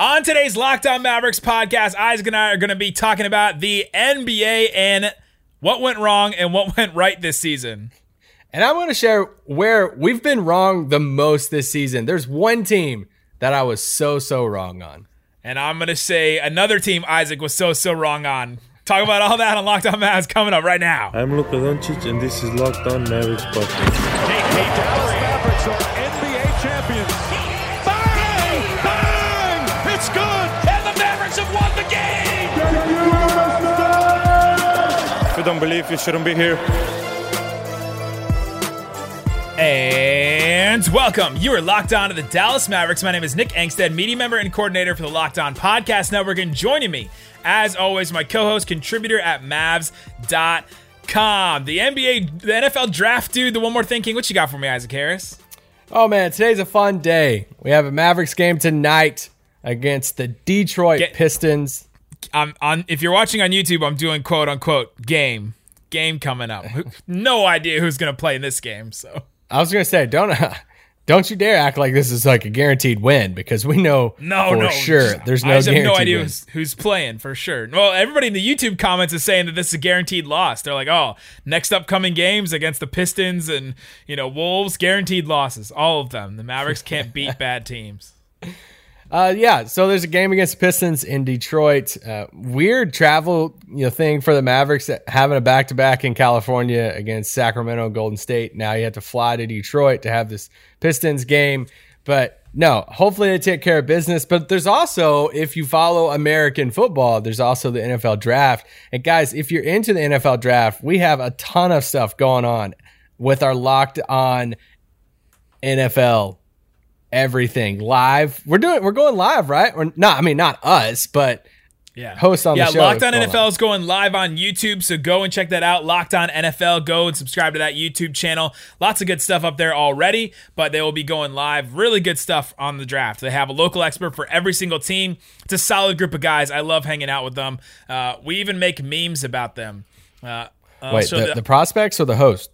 On today's Locked On Mavericks podcast, Isaac and I are going to be talking about the NBA and what went wrong and what went right this season. And I'm going to share where we've been wrong the most this season. There's one team that I was so, so wrong on. And I'm going to say another team Isaac was so, so wrong on. Talk about all that on Lockdown On Mavs coming up right now. I'm Luka Doncic, and this is Locked On Mavericks podcast. Don't believe, you shouldn't be here. And welcome. You are locked on to the Dallas Mavericks. My name is Nick Angstadt, media member and coordinator for the Locked On Podcast Network. And joining me, as always, my co host, contributor at Mavs.com. The NBA, the NFL draft dude, the one more thinking. What you got for me, Isaac Harris? Oh, man, today's a fun day. We have a Mavericks game tonight against the Detroit Get- Pistons. I'm on. If you're watching on YouTube, I'm doing quote unquote game. Game coming up. No idea who's going to play in this game. So I was going to say, don't. Don't you dare act like this is like a guaranteed win because we know No, for no, sure there's I no just have no idea who's, who's playing for sure. Well, everybody in the YouTube comments is saying that this is a guaranteed loss. They're like, "Oh, next upcoming games against the Pistons and you know Wolves, guaranteed losses, all of them. The Mavericks can't beat bad teams." Uh, yeah. So there's a game against the Pistons in Detroit. Uh, weird travel, you know, thing for the Mavericks having a back to back in California against Sacramento, and Golden State. Now you have to fly to Detroit to have this Pistons game. But no, hopefully they take care of business. But there's also, if you follow American football, there's also the NFL draft. And guys, if you're into the NFL draft, we have a ton of stuff going on with our locked on NFL everything live. We're doing we're going live, right? Or not, I mean not us, but Yeah. Hosts on the yeah, show Locked On NFL is going live on YouTube, so go and check that out. Locked On NFL, go and subscribe to that YouTube channel. Lots of good stuff up there already, but they will be going live. Really good stuff on the draft. They have a local expert for every single team. It's a solid group of guys. I love hanging out with them. Uh, we even make memes about them. Uh, I'll wait, show the, the- the prospects or the host?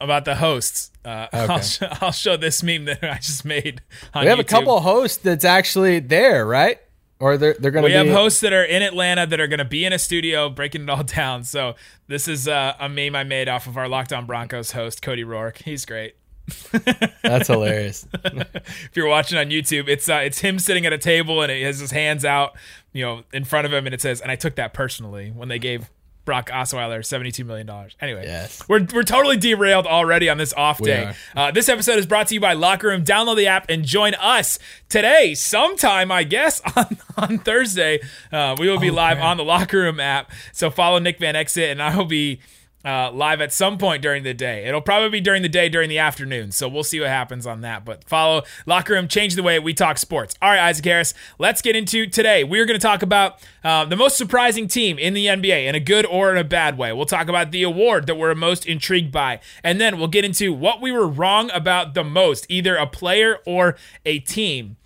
About the hosts. Uh, I'll, sh- I'll show this meme that I just made. On We have a couple hosts that's actually there, right? Or they're they're going to We be have hosts that are in Atlanta that are going to be in a studio breaking it all down. So this is uh, a meme I made off of our Locked On Broncos host Cody Rourke. He's great. That's hilarious. If you're watching on YouTube, it's uh, it's him sitting at a table and he has his hands out, you know, in front of him, and it says, "And I took that personally when they gave." Brock Osweiler, $72 million. Anyway, Yes. we're, we're totally derailed already on this off day. Uh, this episode is brought to you by Locker Room. Download the app and join us today, sometime, I guess, on, on Thursday. Uh, we will be live on the Locker Room app. So follow Nick Van Exit, and I will be uh, live at some point during the day. It'll probably be during the day, during the afternoon. So we'll see what happens on that. But follow Locker Room, change the way we talk sports. All right, Isaac Harris, let's get into today. We're going to talk about uh, the most surprising team in the NBA in a good or in a bad way. We'll talk about the award that we're most intrigued by. And then we'll get into what we were wrong about the most, either a player or a team.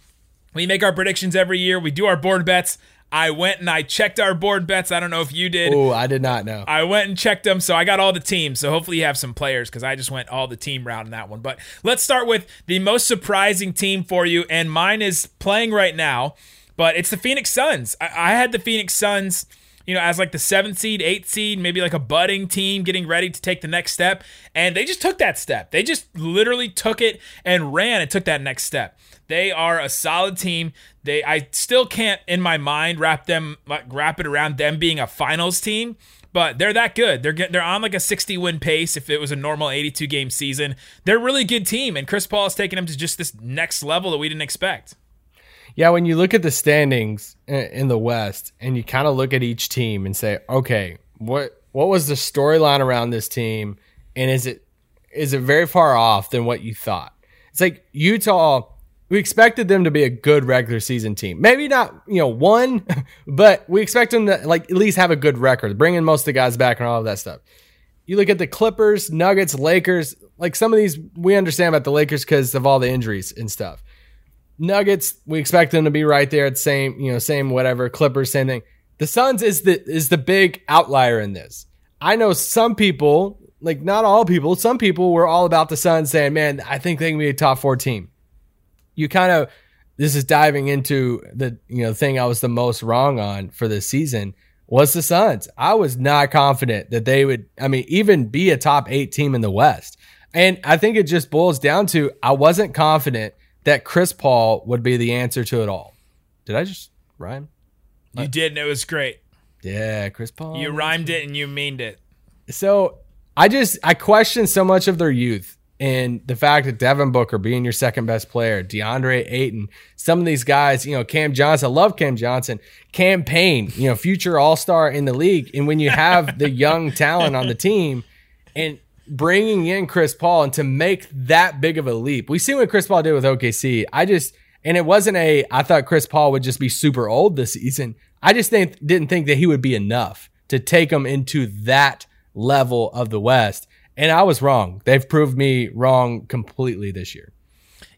We make our predictions every year, we do our board bets. I went and I checked our board bets. I don't know if you did. Oh, I did not know. I went and checked them, so I got all the teams. So hopefully you have some players because I just went all the team route in that one. But let's start with the most surprising team for you, and mine is playing right now, but it's the Phoenix Suns. I, I had the Phoenix Suns, you know, as like the seventh seed, eighth seed, maybe like a budding team getting ready to take the next step, and they just took that step. They just literally took it and ran and took that next step. They are a solid team. They I still can't in my mind wrap them like wrap it around them being a finals team, but they're that good. They're get, they're on like a 60 win pace if it was a normal 82 game season. They're a really good team and Chris Paul has taken them to just this next level that we didn't expect. Yeah, when you look at the standings in the West and you kind of look at each team and say, okay, what what was the storyline around this team, and is it is it very far off than what you thought? It's like Utah. We expected them to be a good regular season team. Maybe not, you know, one, but we expect them to like at least have a good record, bringing most of the guys back and all of that stuff. You look at the Clippers, Nuggets, Lakers. Like some of these, we understand about the Lakers because of all the injuries and stuff. Nuggets, we expect them to be right there at same, you know, same whatever. Clippers, same thing. The Suns is the is the big outlier in this. I know some people, like not all people, some people were all about the Suns saying, "Man, I think they can be a top four team." You kind of this is diving into the you know thing I was the most wrong on for this season was the Suns. I was not confident that they would, I mean, even be a top eight team in the West. And I think it just boils down to I wasn't confident that Chris Paul would be the answer to it all. Did I just rhyme? You did, and it was great. Yeah, Chris Paul. You rhymed it and you meaned it. So I just I question so much of their youth and the fact that Devin Booker being your second best player, DeAndre Ayton, some of these guys, you know, Cam Johnson, I love Cam Johnson, Cam Payne, you know, future all star in the league. And when you have the young talent on the team and bringing in Chris Paul and to make that big of a leap, we see what Chris Paul did with OKC. I just, and it wasn't a, I thought Chris Paul would just be super old this season. I just think, didn't think that he would be enough to take them into that level of the West. And I was wrong. They've proved me wrong completely this year.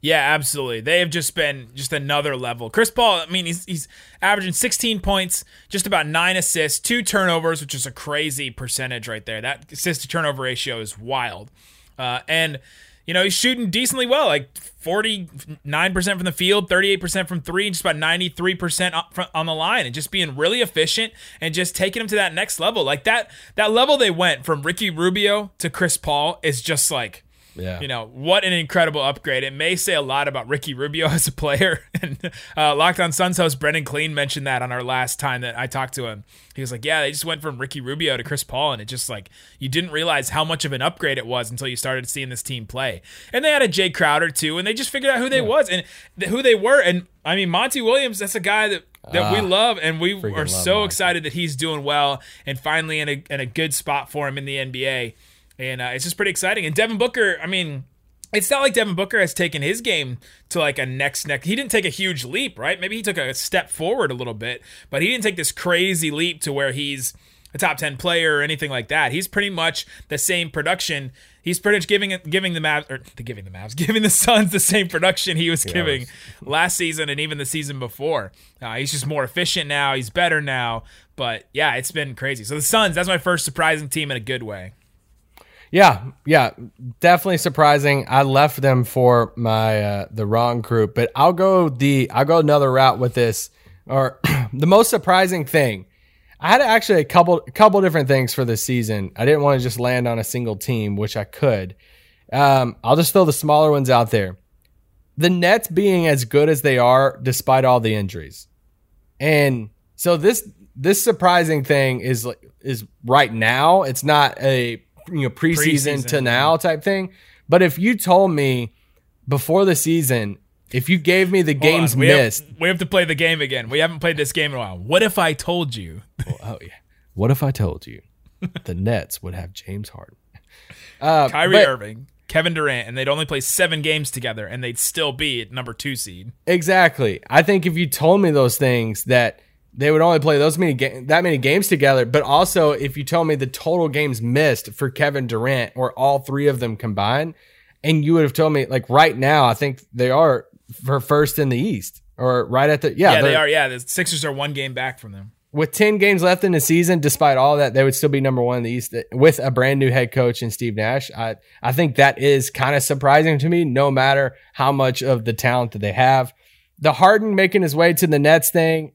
Yeah, absolutely. They have just been just another level. Chris Paul, I mean, he's, he's averaging 16 points, just about nine assists, two turnovers, which is a crazy percentage right there. That assist to turnover ratio is wild. Uh, and you know, he's shooting decently well, like 49% from the field, 38% from three, just about 93% on the line, and just being really efficient and just taking him to that next level. Like that, that level they went from Ricky Rubio to Chris Paul is just like, Yeah. you know, what an incredible upgrade. It may say a lot about Ricky Rubio as a player. And uh, Locked on Suns host Brendan Clean mentioned that on our last time that I talked to him. He was like, Yeah, they just went from Ricky Rubio to Chris Paul. And it just like, you didn't realize how much of an upgrade it was until you started seeing this team play. And they had a Jae Crowder too. And they just figured out who they was and th- who they were. And I mean, Monty Williams, that's a guy that. That we love, and we are so Monty. excited that he's doing well and finally in a, in a good spot for him in the NBA. And uh, it's just pretty exciting. And Devin Booker, I mean, it's not like Devin Booker has taken his game to like a next next. He didn't take a huge leap, right? Maybe he took a step forward a little bit, but he didn't take this crazy leap to where he's a top 10 player or anything like that. He's pretty much the same production. He's pretty much giving giving the Mavs or the giving the Mavs, giving the Suns the same production he was giving last season and even the season before. Uh, he's just more efficient now. He's better now. But yeah, it's been crazy. So the Suns, that's my first surprising team in a good way. Yeah, yeah, definitely surprising. I left them for my uh, the wrong group, but I'll go the I'll go another route with this. Or the most surprising thing, I had actually a couple couple different things for this season. I didn't want to just land on a single team, which I could. Um, I'll just throw the smaller ones out there. The Nets being as good as they are, despite all the injuries, and so this this surprising thing is is right now. It's not a you know preseason, Preseason, to now type thing. But if you told me before the season, if you gave me the Hold games on, we have- missed, we have to play the game again. We haven't played this game in a while. What if I told you? oh yeah, what if I told you the Nets would have James Harden? Uh, Kyrie but- Irving, Kevin Durant, and they'd only play seven games together, and they'd still be at number two seed. Exactly. I think if you told me those things that they would only play those many ga- that many games together, but also if you told me the total games missed for Kevin Durant or all three of them combined, and you would have told me like right now, I think they are for first in the East or right at the yeah, Yeah, they they're- Yeah, the Sixers are one game back from them. with 10 games left in the season, despite all that, they would still be number one in the East eh, with a brand new head coach and Steve Nash. I, I think that is kind of surprising to me, no matter how much of the talent that they have. The Harden making his way to the Nets thing,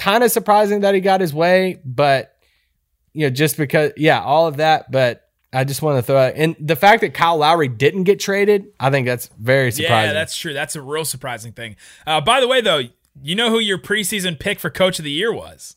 kind of surprising that he got his way, but you know, just because, yeah, all of that, but I just want to throw it. And the fact that Kyle Lowry didn't get traded, I think that's very surprising. Yeah, that's true. That's a real surprising thing. Uh, by the way, though, you know who your preseason pick for Coach of the Year was?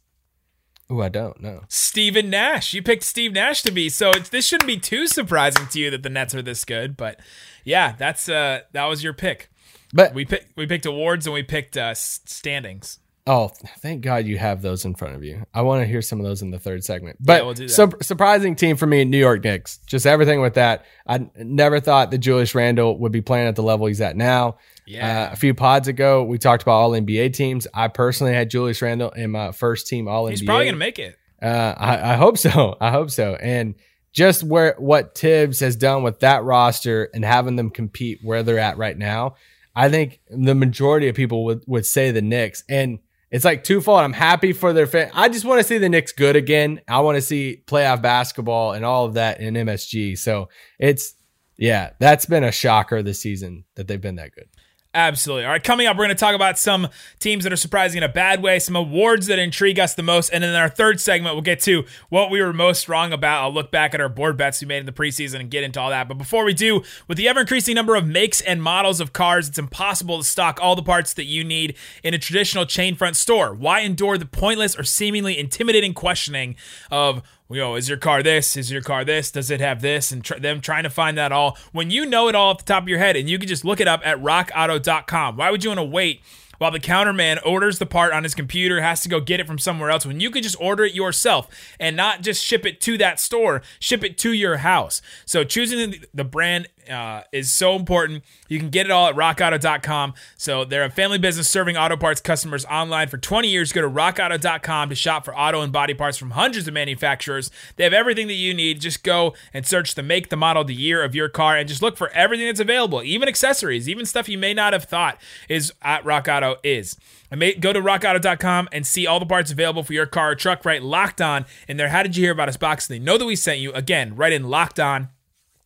Oh, I don't know. Stephen Nash. You picked Steve Nash to be, so it's, this shouldn't be too surprising to you that the Nets are this good. But yeah, that's uh, that was your pick. But We picked we picked awards and we picked uh, standings. Oh, thank God you have those in front of you. I want to hear some of those in the third segment. But we'll do that. sur- surprising team for me, New York Knicks. Just everything with that. I never thought that Julius Randle would be playing at the level he's at now. Yeah. Uh, a few pods ago, we talked about all NBA teams. I personally had Julius Randle in my first team all NBA. He's probably gonna make it. Uh, I, I hope so. I hope so. And just where what Thibs has done with that roster and having them compete where they're at right now, I think the majority of people would, would say the Knicks. And it's like twofold. I'm happy for their fan. I just want to see the Knicks good again. I want to see playoff basketball and all of that in MSG. So it's yeah, that's been a shocker this season that they've been that good. Absolutely. All right, coming up, we're going to talk about some teams that are surprising in a bad way, some awards that intrigue us the most, and then in our third segment, we'll get to what we were most wrong about. I'll look back at our board bets we made in the preseason and get into all that. But before we do, with the ever increasing number of makes and models of cars, it's impossible to stock all the parts that you need in a traditional chain front store. Why endure the pointless or seemingly intimidating questioning of you know, is your car this? Is your car this? Does it have this? And tr- them trying to find that all when you know it all off the top of your head and you can just look it up at rockauto.com. Why would you want to wait while the counterman orders the part on his computer, has to go get it from somewhere else when you could just order it yourself and not just ship it to that store, ship it to your house. So choosing the brand uh, is so important. You can get it all at rockauto.com. So they're a family business serving auto parts customers online for 20 years. Go to rockauto.com to shop for auto and body parts from hundreds of manufacturers. They have everything that you need. Just go and search the make, the model, the year of your car and just look for everything that's available, even accessories, even stuff you may not have thought is at Rock Auto is. May go to rockauto.com and see all the parts available for your car or truck, right? Locked on in there. How did you hear about us box? They know that we sent you. Again, right in locked on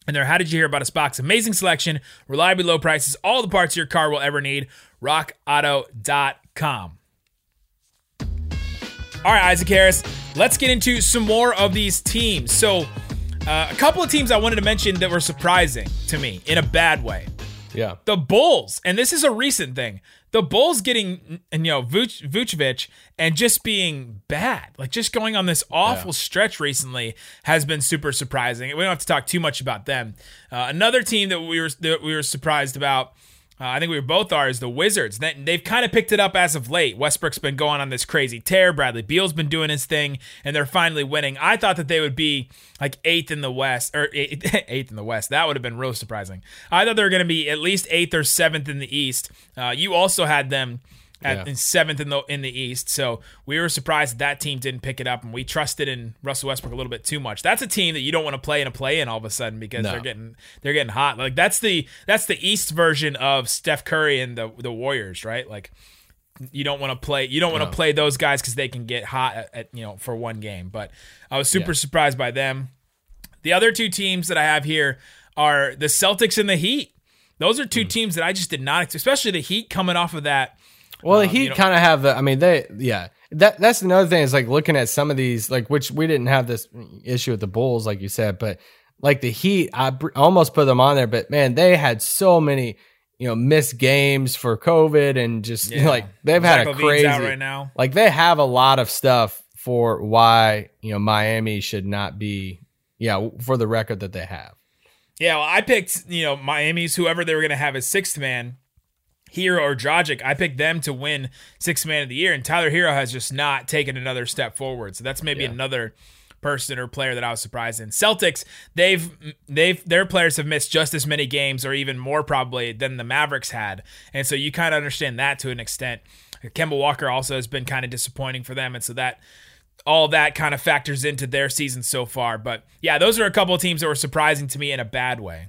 and there, how did you hear about us box? Amazing selection, reliably low prices, all the parts your car will ever need. RockAuto.com. All right, Isaac Harris, let's get into some more of these teams. So, uh, a couple of teams I wanted to mention that were surprising to me in a bad way. Yeah. The Bulls, and this is a recent thing. The Bulls getting, you know, Vuc- Vucevic and just being bad, like just going on this awful Yeah. stretch recently, has been super surprising. We don't have to talk too much about them. Uh, another team that we were that we were surprised about. Uh, I think we both are is the Wizards. They, they've kind of picked it up as of late. Westbrook's been going on this crazy tear. Bradley Beal's been doing his thing, and they're finally winning. I thought that they would be like eighth in the West or eighth, eighth in the West. That would have been real surprising. I thought they were going to be at least eighth or seventh in the East. Uh, you also had them at Yeah. in seventh in the in the East. So we were surprised that, that team didn't pick it up, and we trusted in Russell Westbrook a little bit too much. That's a team that you don't want to play in a play in all of a sudden because No. they're getting they're getting hot. Like that's the that's the East version of Steph Curry and the the Warriors, right? Like you don't want to play you don't want to No. play those guys because they can get hot at, at, you know for one game. But I was super Yeah. surprised by them. The other two teams that I have here are the Celtics and the Heat. Those are two Mm. teams that I just did not, expect, especially the Heat coming off of that. Well, Um, he kind of have the. I mean, they yeah. That that's another thing is like looking at some of these like which we didn't have this issue with the Bulls like you said, but like the Heat, I br- almost put them on there, but man, they had so many you know missed games for COVID and just Yeah. like they've Zach had a crazy right now. like they have a lot of stuff for why you know Miami should not be yeah for the record that they have. Yeah, well, I picked, you know, Miami's whoever they were going to have as sixth man, Herro or Dragic. I picked them to win sixth man of the year, and Tyler Herro has just not taken another step forward. So that's maybe Yeah. another person or player that I was surprised in. Celtics, they've they've their players have missed just as many games or even more probably than the Mavericks had. And so you kind of understand that to an extent. Kemba Walker also has been kind of disappointing for them and so that all that kind of factors into their season so far. But yeah, those are a couple of teams that were surprising to me in a bad way.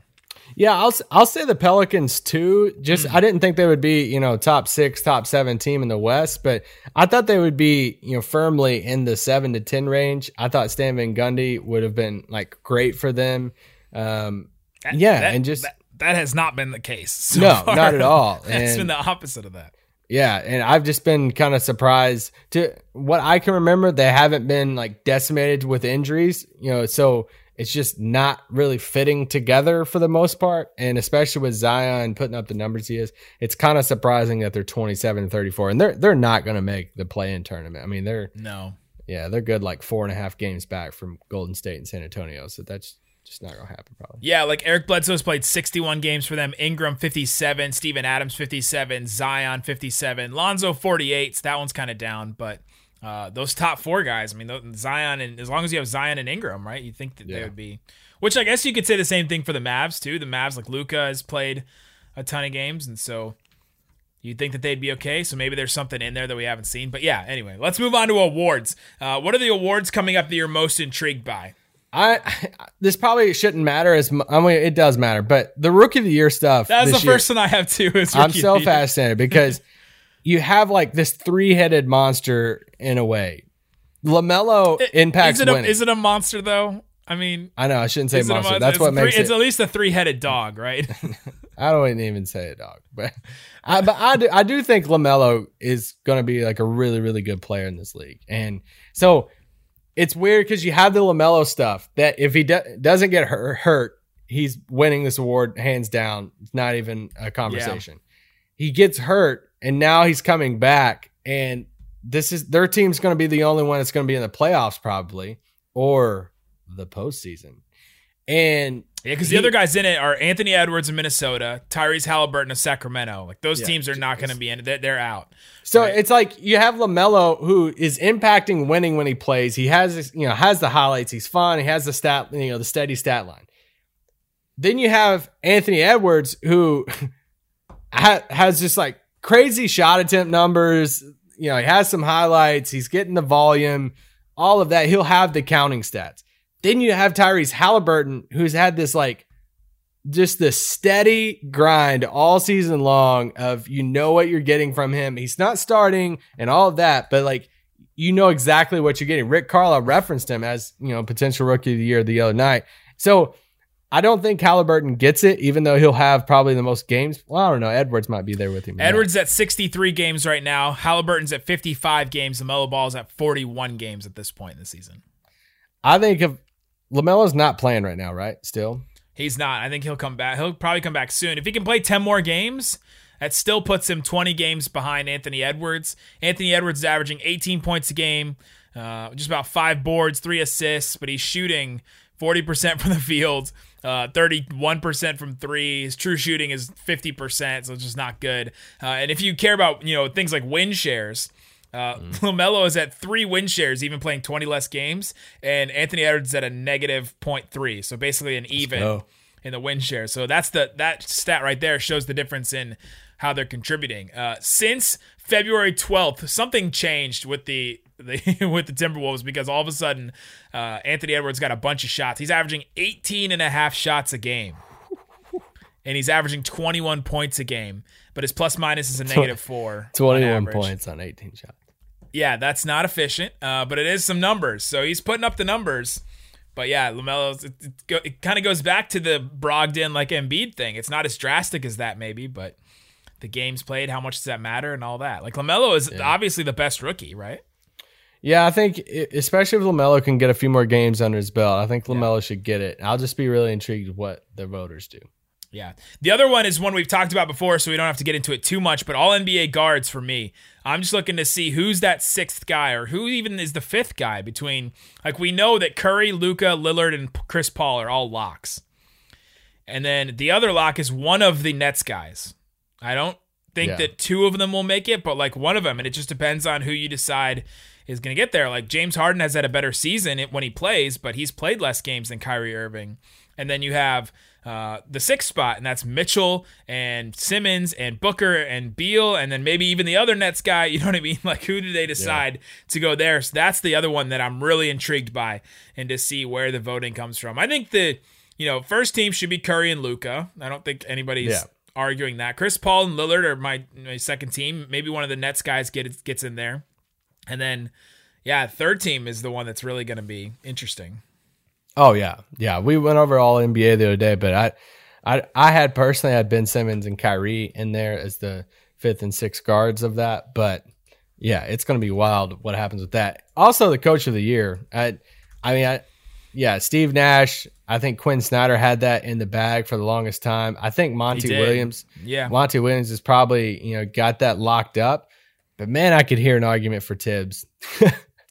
Yeah, I'll I'll say the Pelicans too. Just Hmm. I didn't think they would be you know top six, top seven team in the West, but I thought they would be you know firmly in the seven to ten range. I thought Stan Van Gundy would have been like great for them. Um, yeah, That- and just that, that has not been the case. so No, far. not at all. It's been the opposite of that. Yeah, and I've just been kind of surprised to what I can remember. They haven't been like decimated with injuries, you know, so it's just not really fitting together for the most part. And especially with Zion putting up the numbers he is, it's kind of surprising that they're 27 and 34, and they're they're not going to make the play in tournament. I mean, they're No. yeah, they're good like four and a half games back from Golden State and San Antonio, so that's just not going to happen probably. Yeah, like Eric Bledsoe's played 61 games for them. Ingram 57, Steven Adams 57, Zion 57, Lonzo 48. So that one's kind of down, but uh, those top four guys, I mean, Zion and as long as you have Zion and Ingram, right? You think that they would be, which I guess you could say the same thing for the Mavs too. The Mavs, like Luka, has played a ton of games, and so you'd think that they'd be okay. So maybe there's something in there that we haven't seen. But yeah, anyway, let's move on to awards. Uh, what are the awards coming up that you're most intrigued by? I this probably shouldn't matter as I mean it does matter, but the rookie of the year stuff. That's the year- first one I have too. Is I'm so fascinated because you have like this three headed monster in a way. Lamelo impacts is it a, winning. Is it a monster though? I mean, I know I shouldn't say it a monster. That's it's what three- makes It's at least a three-headed dog, right? I don't even say a dog, but I but I do, I do think Lamelo is going to be like a really really good player in this league, and so it's weird because you have the Lamelo stuff that if he do, doesn't get hurt, hurt, he's winning this award hands down. It's not even a conversation. He gets hurt, and now he's coming back, and this is their team's going to be the only one that's going to be in the playoffs probably or the postseason, and Yeah, because the other guys in it are Anthony Edwards in Minnesota, Tyrese Halliburton of Sacramento. Like those Yeah, teams are not going to be in it. They're, out. So Right. it's like you have Lamelo who is impacting winning when he plays. He has you know has the highlights. He's fun. He has the stat you know the steady stat line. Then you have Anthony Edwards who has just like crazy shot attempt numbers. You know he has some highlights. He's getting the volume, all of that. He'll have the counting stats. Then you have Tyrese Halliburton who's had this like just the steady grind all season long of you know what you're getting from him. He's not starting and all of that, but like you know exactly what you're getting. Rick Carlisle referenced him as you know potential rookie of the year the other night. So I don't think Halliburton gets it, even though he'll have probably the most games. Well, I don't know. Edwards might be there with him. Edwards at 63 games right now. Halliburton's at 55 games. LaMelo Ball's at 41 games at this point in the season. I think if Lamelo's not playing right now, right? Still, He's not. I think he'll come back. He'll probably come back soon. If he can play 10 more games, that still puts him 20 games behind Anthony Edwards. Anthony Edwards is averaging 18 points a game, uh, just about five boards, three assists, but he's shooting 40% from the field, uh, 31% from three. His true shooting is 50%, so it's just not good. Uh, and if you care about, you know, things like win shares, uh, Lamelo is at three win shares, even playing 20 less games, and Anthony Edwards is at a negative 0.3, so basically an even in the win share. So that's the that stat right there shows the difference in how they're contributing. Uh, since February 12th, something changed with the, the with the Timberwolves because all of a sudden uh, Anthony Edwards got a bunch of shots. He's averaging 18 and a half shots a game. And he's averaging 21 points a game, but his plus minus is a negative four. on twenty-one average. points on eighteen shots. Yeah, that's not efficient, uh, but it is some numbers. So he's putting up the numbers. But yeah, Lamelo, it, it, go, it kind of goes back to the Brogdon like Embiid thing. It's not as drastic as that maybe, but the games played, how much does that matter, and all that. Like Lamelo is obviously the best rookie, right? Yeah, I think especially if Lamelo can get a few more games under his belt, I think Lamelo should get it. I'll just be really intrigued what the voters do. Yeah. The other one is one we've talked about before, so we don't have to get into it too much, but all NBA guards for me. I'm just looking to see who's that sixth guy or who even is the fifth guy between like we know that Curry, Luka, Lillard, and Chris Paul are all locks. And then the other lock is one of the Nets guys. I don't think Yeah. that two of them will make it, but like one of them, and it just depends on who you decide is going to get there. Like James Harden has had a better season when he plays, but he's played less games than Kyrie Irving. And then you have uh, the sixth spot, and that's Mitchell and Simmons and Booker and Beal, and then maybe even the other Nets guy. You know what I mean? Like, who do they decide to go there? So that's the other one that I'm really intrigued by, and to see where the voting comes from. I think the you know first team should be Curry and Luka. I don't think anybody's Yeah. arguing that. Chris Paul and Lillard are my, my second team. Maybe one of the Nets guys gets gets in there, and then yeah, third team is the one that's really going to be interesting. Oh yeah, yeah. We went over all NBA the other day, but I, I, I had personally had Ben Simmons and Kyrie in there as the fifth and sixth guards of that. But yeah, it's going to be wild what happens with that. Also, the coach of the year. I, I mean, I, yeah, Steve Nash. I think Quinn Snyder had that in the bag for the longest time. I think Monty. Williams. Yeah. Monty Williams has probably you know got that locked up. But man, I could hear an argument for Thibs.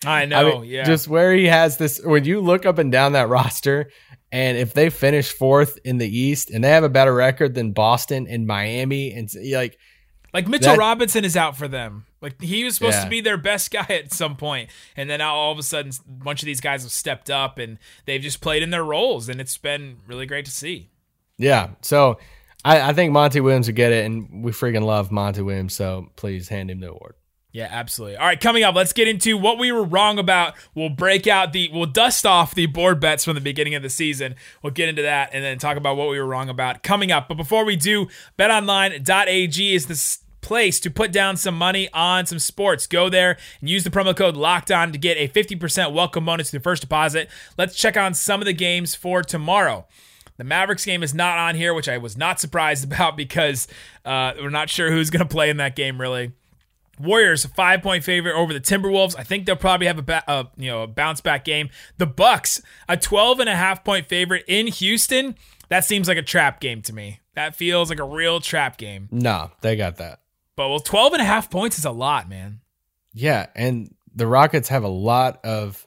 I I know, mean, yeah. Just where he has this, when you look up and down that roster, and if they finish fourth in the East and they have a better record than Boston and Miami, and like, Like Mitchell That- Robinson is out for them. Like he was supposed Yeah. to be their best guy at some point, and then all of a sudden a bunch of these guys have stepped up and they've just played in their roles, and it's been really great to see. yeah. So I, I think Monty Williams would get it, and we freaking love Monty Williams. So please hand him the award. Yeah, absolutely. All right, coming up, let's get into what we were wrong about. We'll break out the, we'll dust off the board bets from the beginning of the season. We'll get into that and then talk about what we were wrong about coming up. But before we do, betonline.ag is the place to put down some money on some sports. Go there and use the promo code Locked On to get a 50% welcome bonus to your first deposit. Let's check on some of the games for tomorrow. The Mavericks game is not on here, which I was not surprised about because uh, we're not sure who's going to play in that game really. Warriors a five point favorite over the Timberwolves. I think they'll probably have a, ba- a you know a bounce back game. The Bucks a 12 and a half point favorite in Houston. That seems like a trap game to me. That feels like a real trap game. No, they got that. But well, 12 and a half points is a lot, man. Yeah, and the Rockets have a lot of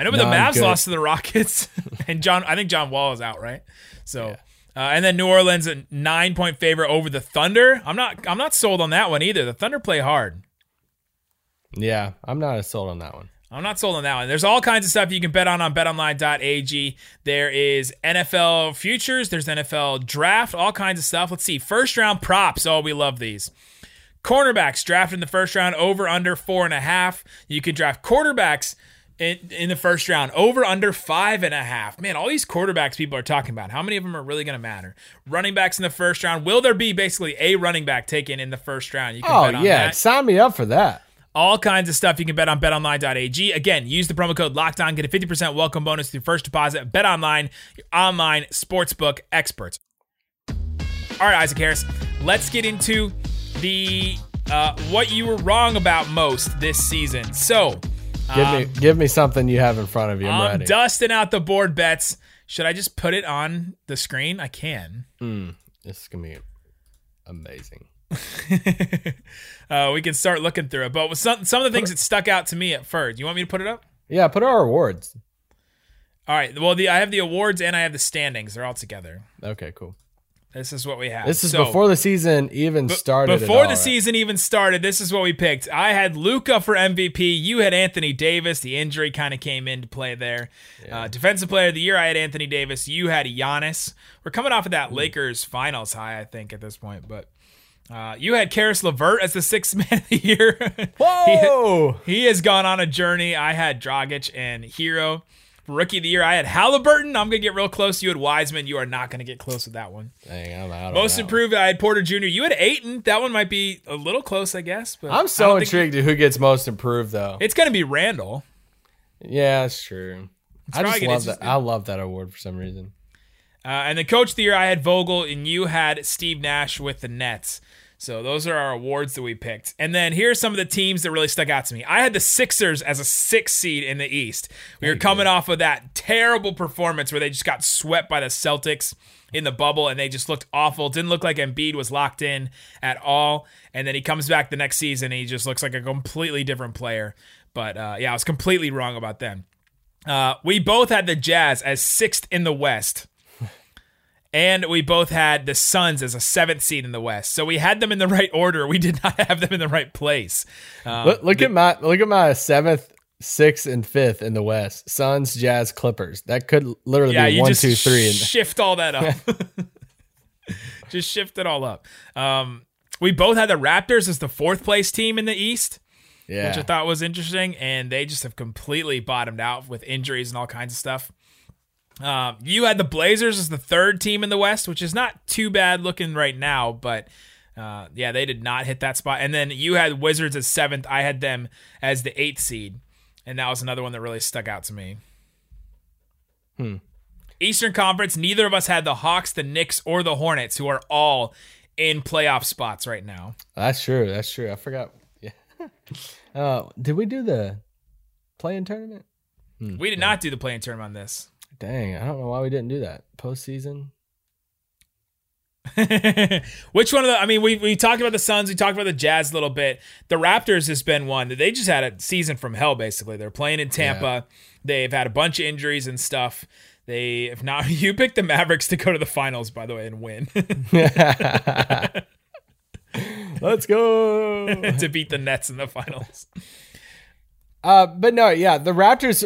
I know, but the No, Mavs lost to the Rockets, and John. I think John Wall is out, right? So, uh, and then New Orleans a nine point favorite over the Thunder. I'm not. I'm not sold on that one either. The Thunder play hard. Yeah, I'm not as sold on that one. I'm not sold on that one. There's all kinds of stuff you can bet on on betonline.ag. There is NFL futures, there's NFL draft, all kinds of stuff. Let's see. First round props. Oh, we love these. Cornerbacks drafted in the first round over under four and a half. You can draft quarterbacks in, in the first round over under five and a half. Man, all these quarterbacks people are talking about. How many of them are really going to matter? Running backs in the first round. Will there be basically a running back taken in the first round? You can Oh bet on yeah, that sign me up for that. all kinds of stuff you can bet on betonline.ag. Again, use the promo code LOCKEDON, get a 50% welcome bonus to your first deposit. Bet online, your online sportsbook experts. All right, Isaac Harris, let's get into the uh, what you were wrong about most this season. So, Give me give me something you have in front of you. I'm I'm ready. dusting out the board bets. Should I just put it on the screen? I can. This is gonna be amazing. uh, we can start looking through it. But some some of the things that stuck out to me at first, you want me to put it up? Yeah, put our awards. All right. Well, the I have the awards and I have the standings. They're all together. Okay, cool. This is what we have. This is So, before the season even b- started. Before all, the right? season even started, this is what we picked. I had Luka for MVP. You had Anthony Davis. The injury kind of came into play there. Uh, defensive player of the year, I had Anthony Davis. You had Giannis. We're coming off of Hmm. that Lakers finals high, I think, at this point. But uh, you had Caris LeVert as the sixth man of the year. Whoa! He has gone on a journey. I had Dragic and Herro. Rookie of the year, I had Halliburton. I'm going to get real close. You had Wiseman. You are not going to get close with that one. Dang, I'm out. on Most that one. improved, I had Porter Jr. You had Ayton. That one might be a little close, I guess. But I'm so intrigued to who gets most improved, though. It's going to be Randle. yeah, that's true. I just love that. I love that award for some reason. Uh, and the coach of the year, I had Vogel, and you had Steve Nash with the Nets. So those are our awards that we picked. And then here's some of the teams that really stuck out to me. I had the Sixers as a six seed in the East. We were coming off of that terrible performance where they just got swept by the Celtics in the bubble and they just looked awful. Didn't look like Embiid was locked in at all. And then he comes back the next season and he just looks like a completely different player. But uh, yeah, I was completely wrong about them. Uh, we both had the Jazz as sixth in the West. And we both had the Suns as a seventh seed in the West. So we had them in the right order. We did not have them in the right place. Um, look look at my look at my seventh, sixth, and fifth in the West. Suns, Jazz, Clippers. That could literally yeah, be one, two, three. in shift all that up. just shift it all up. Um, we both had the Raptors as the fourth place team in the East, yeah, which I thought was interesting. And they just have completely bottomed out with injuries and all kinds of stuff. Um, you had the Blazers as the third team in the West, which is not too bad looking right now, but uh, yeah, they did not hit that spot. And then you had Wizards as seventh. I had them as the eighth seed, and that was another one that really stuck out to me. Eastern Conference, neither of us had the Hawks, the Knicks, or the Hornets, who are all in playoff spots right now. that's true. That's true. I forgot. Yeah. uh, did we do the play-in tournament? We did not do the play-in tournament on this. Dang, I don't know why we didn't do that postseason. Which one of the? I mean, we we talked about the Suns, we talked about the Jazz a little bit. The Raptors has been one that they just had a season from hell. Basically, they're playing in Tampa. They've had a bunch of injuries and stuff. They if not, you picked the Mavericks to go to the finals, by the way, and win Let's go. to beat the Nets in the finals. Uh, but no, yeah, the Raptors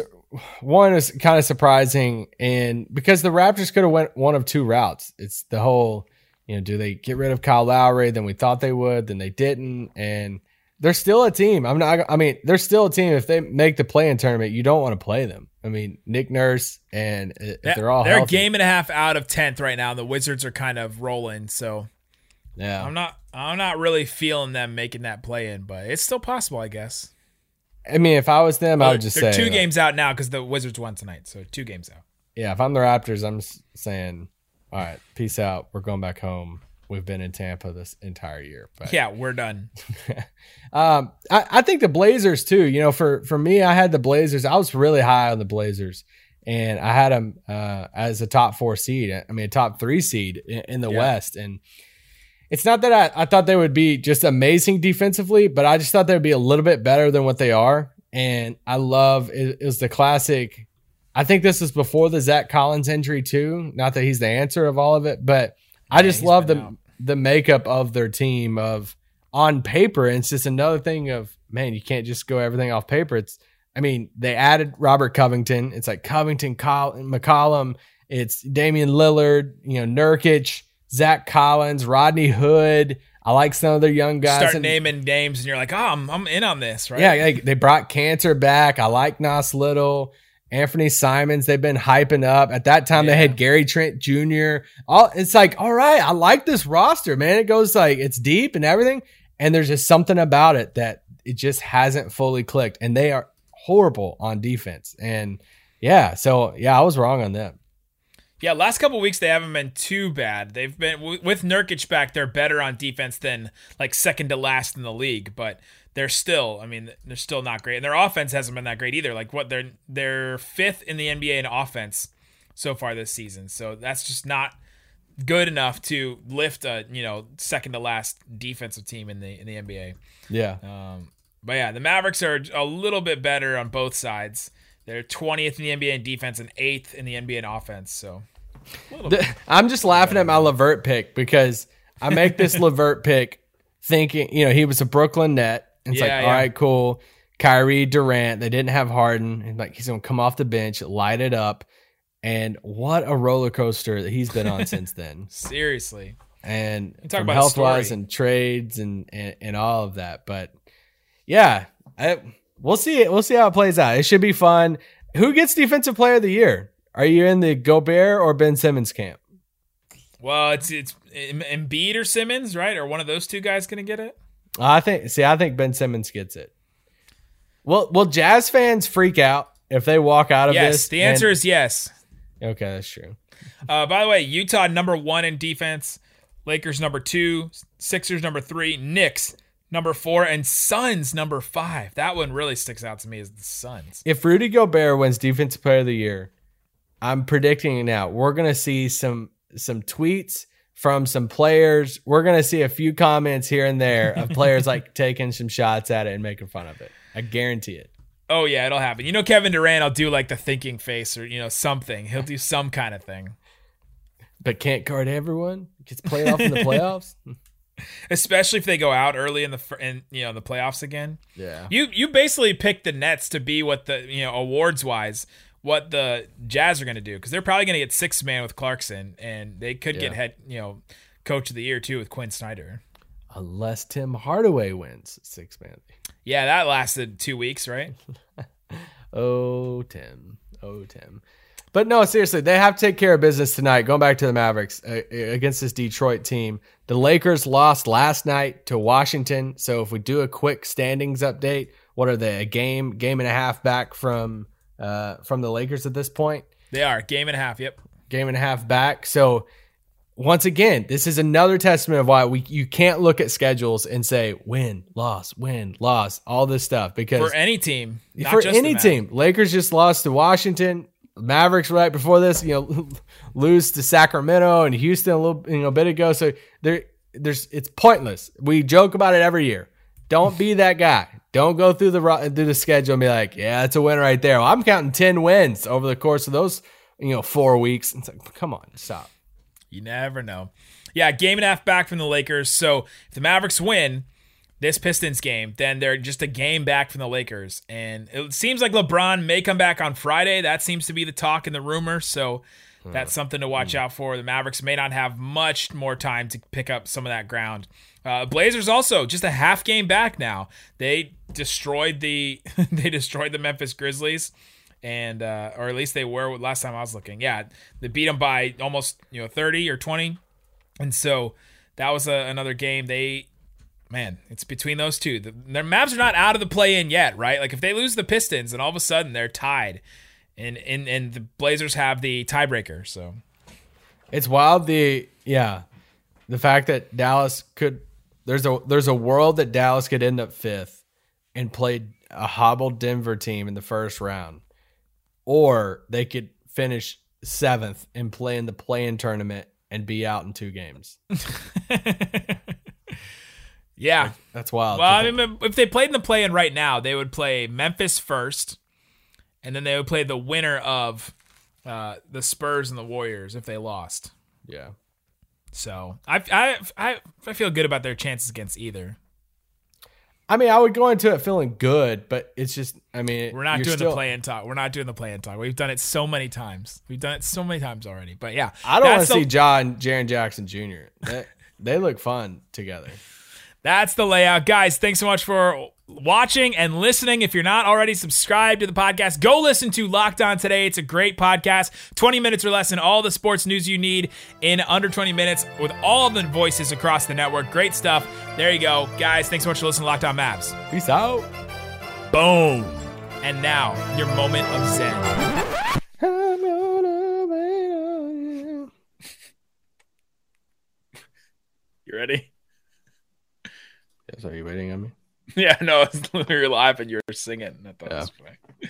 one is kind of surprising, and because the Raptors could have went one of two routes. It's the whole, you know, do they get rid of Kyle Lowry? Then we thought they would, then they didn't, and they're still a team. I'm not. I mean, they're still a team. If they make the play-in tournament, you don't want to play them. I mean, Nick Nurse and uh, if they're all they're a healthy, game and a half out of tenth right now. The Wizards are kind of rolling, so Yeah. I'm not. I'm not really feeling them making that play in, but it's still possible, I guess. I mean, if I was them, I would just They're say two like, games out now because the Wizards won tonight, so two games out. Yeah, if I'm the Raptors, I'm saying, all right, peace out. We're going back home. We've been in Tampa this entire year. But Yeah, we're done. um, I, I think the Blazers too. You know, for for me, I had the Blazers. I was really high on the Blazers, and I had them uh, as a top four seed. I mean, a top three seed in, in the Yeah. West. And it's not that I, I thought they would be just amazing defensively, but I just thought they'd be a little bit better than what they are. And I love it, it was the classic. I think this is before the Zach Collins injury too. Not that he's the answer of all of it, but I just love the out. the makeup of their team of on paper. And it's just another thing of man, you can't just go everything off paper. It's I mean, they added Robert Covington. It's like Covington, Col- McCollum. It's Damian Lillard, you know, Nurkic, Zach Collins, Rodney Hood. I like some of their young guys. Start And- naming names, and you're like, oh, I'm, I'm in on this, right? yeah, like they brought Kanter back. I like Nas Little, Anthony Simons. They've been hyping up. At that time, they had Gary Trent Jr. All it's like, all right, I like this roster, man. It goes like it's deep and everything, and there's just something about it that it just hasn't fully clicked. And they are horrible on defense. And yeah, so yeah, I was wrong on them. Yeah, last couple weeks they haven't been too bad. They've been with Nurkic back. They're better on defense than like second to last in the league, but they're still. I mean, they're still not great, and their offense hasn't been that great either. Like what they're they're fifth in the NBA in offense so far this season. So that's just not good enough to lift a you know second to last defensive team in the in the NBA. Yeah. Um, but yeah, the Mavericks are a little bit better on both sides. They're 20th in the NBA in defense and 8th in the NBA in offense. So a little bit. The- I'm just laughing at my Levert pick because I make this Levert pick thinking, you know, he was a Brooklyn net. It's like, Yeah, all yeah. right, cool. Kyrie Durant, they didn't have Harden. And like he's gonna come off the bench, light it up. And what a roller coaster that he's been on since then. Seriously. And talk about health wise and trades and, and and all of that. But yeah, I, we'll see it. We'll see how it plays out. It should be fun. Who gets defensive player of the year? Are you in the Gobert or Ben Simmons camp? Well, it's it's Em- Embiid or Simmons, right? Or one of those two guys going to get it? I think. See, I think Ben Simmons gets it. Well, Will Jazz fans freak out if they walk out of Yes. this? Yes, the answer and- is yes. okay. That's true. Uh, by the way, Utah number one in defense, Lakers number two, Sixers number three, Knicks number four, and Suns number five. That one really sticks out to me as the Suns. If Rudy Gobert wins Defensive Player of the Year, I'm predicting it now. We're gonna see some some tweets from some players. We're gonna see a few comments here and there of players like taking some shots at it and making fun of it. I guarantee it. Oh yeah, it'll happen. You know, Kevin Durant, I'll do like the thinking face or you know something. He'll do some kind of thing. But can't guard everyone. Gets played off in the playoffs. especially if they go out early in the in you know the playoffs again. Yeah. You you basically picked the Nets to be what the you know awards wise what the Jazz are going to do because they're probably going to get six man with Clarkson and they could get head you know coach of the year too with Quinn Snyder. Unless Tim Hardaway wins six man. Yeah, that lasted two weeks, right? Oh, Tim. Oh, Tim. But no, seriously, they have to take care of business tonight. Going back to the Mavericks uh, against this Detroit team. The Lakers lost last night to Washington. So if we do a quick standings update, what are they? A game, game and a half back from uh, from the Lakers at this point. They are game and a half. Yep. Game and a half back. So once again, this is another testament of why we you can't look at schedules and say win, loss, win, loss, all this stuff because For any team, not for any team. Lakers just lost to Washington. Mavericks right before this, you know, lose to Sacramento and Houston a little, you know, bit ago. So there, there's, it's pointless. We joke about it every year. Don't be that guy. Don't go through the ro- through the schedule and be like, yeah, it's a win right there. Well, I'm counting ten wins over the course of those, you know, four weeks. It's like, come on, stop. You never know. Yeah, game and a half back from the Lakers. So if the Mavericks win this Pistons game, then they're just a game back from the Lakers. And it seems like LeBron may come back on Friday. That seems to be the talk and the rumor. So that's something to watch out for. The Mavericks may not have much more time to pick up some of that ground. Uh, Blazers also just a half game back now. They destroyed the they destroyed the Memphis Grizzlies and uh, or at least they were last time I was looking. Yeah, they beat them by almost you know thirty or twenty, and so that was a, another game. They, man, it's between those two. The, their Mavs are not out of the play in yet, right? Like if they lose the Pistons, and all of a sudden they're tied, and and and the Blazers have the tiebreaker. So It's wild the yeah, the fact that Dallas could there's a there's a world that Dallas could end up fifth and play a hobbled Denver team in the first round, or they could finish seventh and play in the play-in tournament and be out in two games. yeah. That's wild. Well, I mean, if they played in the play-in right now, they would play Memphis first, and then they would play the winner of uh, the Spurs and the Warriors if they lost. yeah. So I, I I I feel good about their chances against either. I mean, I would go into it feeling good, but it's just, I mean, We're not doing still- the play-in talk. We're not doing the play-in talk. We've done it so many times. We've done it so many times already. But yeah, I don't want to the- see John Jaren Jackson Jr. They, they look fun together. That's the layout. Guys, thanks so much for watching and listening. If you're not already subscribed to the podcast, go listen to Locked On Today. It's a great podcast. 20 minutes or less and all the sports news you need in under 20 minutes with all the voices across the network. Great stuff. There you go. Guys, thanks so much for listening to Locked On Mavs. Peace out. Boom. And now, your moment of zen. You ready? Yes, are you waiting on me? Yeah, no, it's literally live and you're singing. I thought it was funny.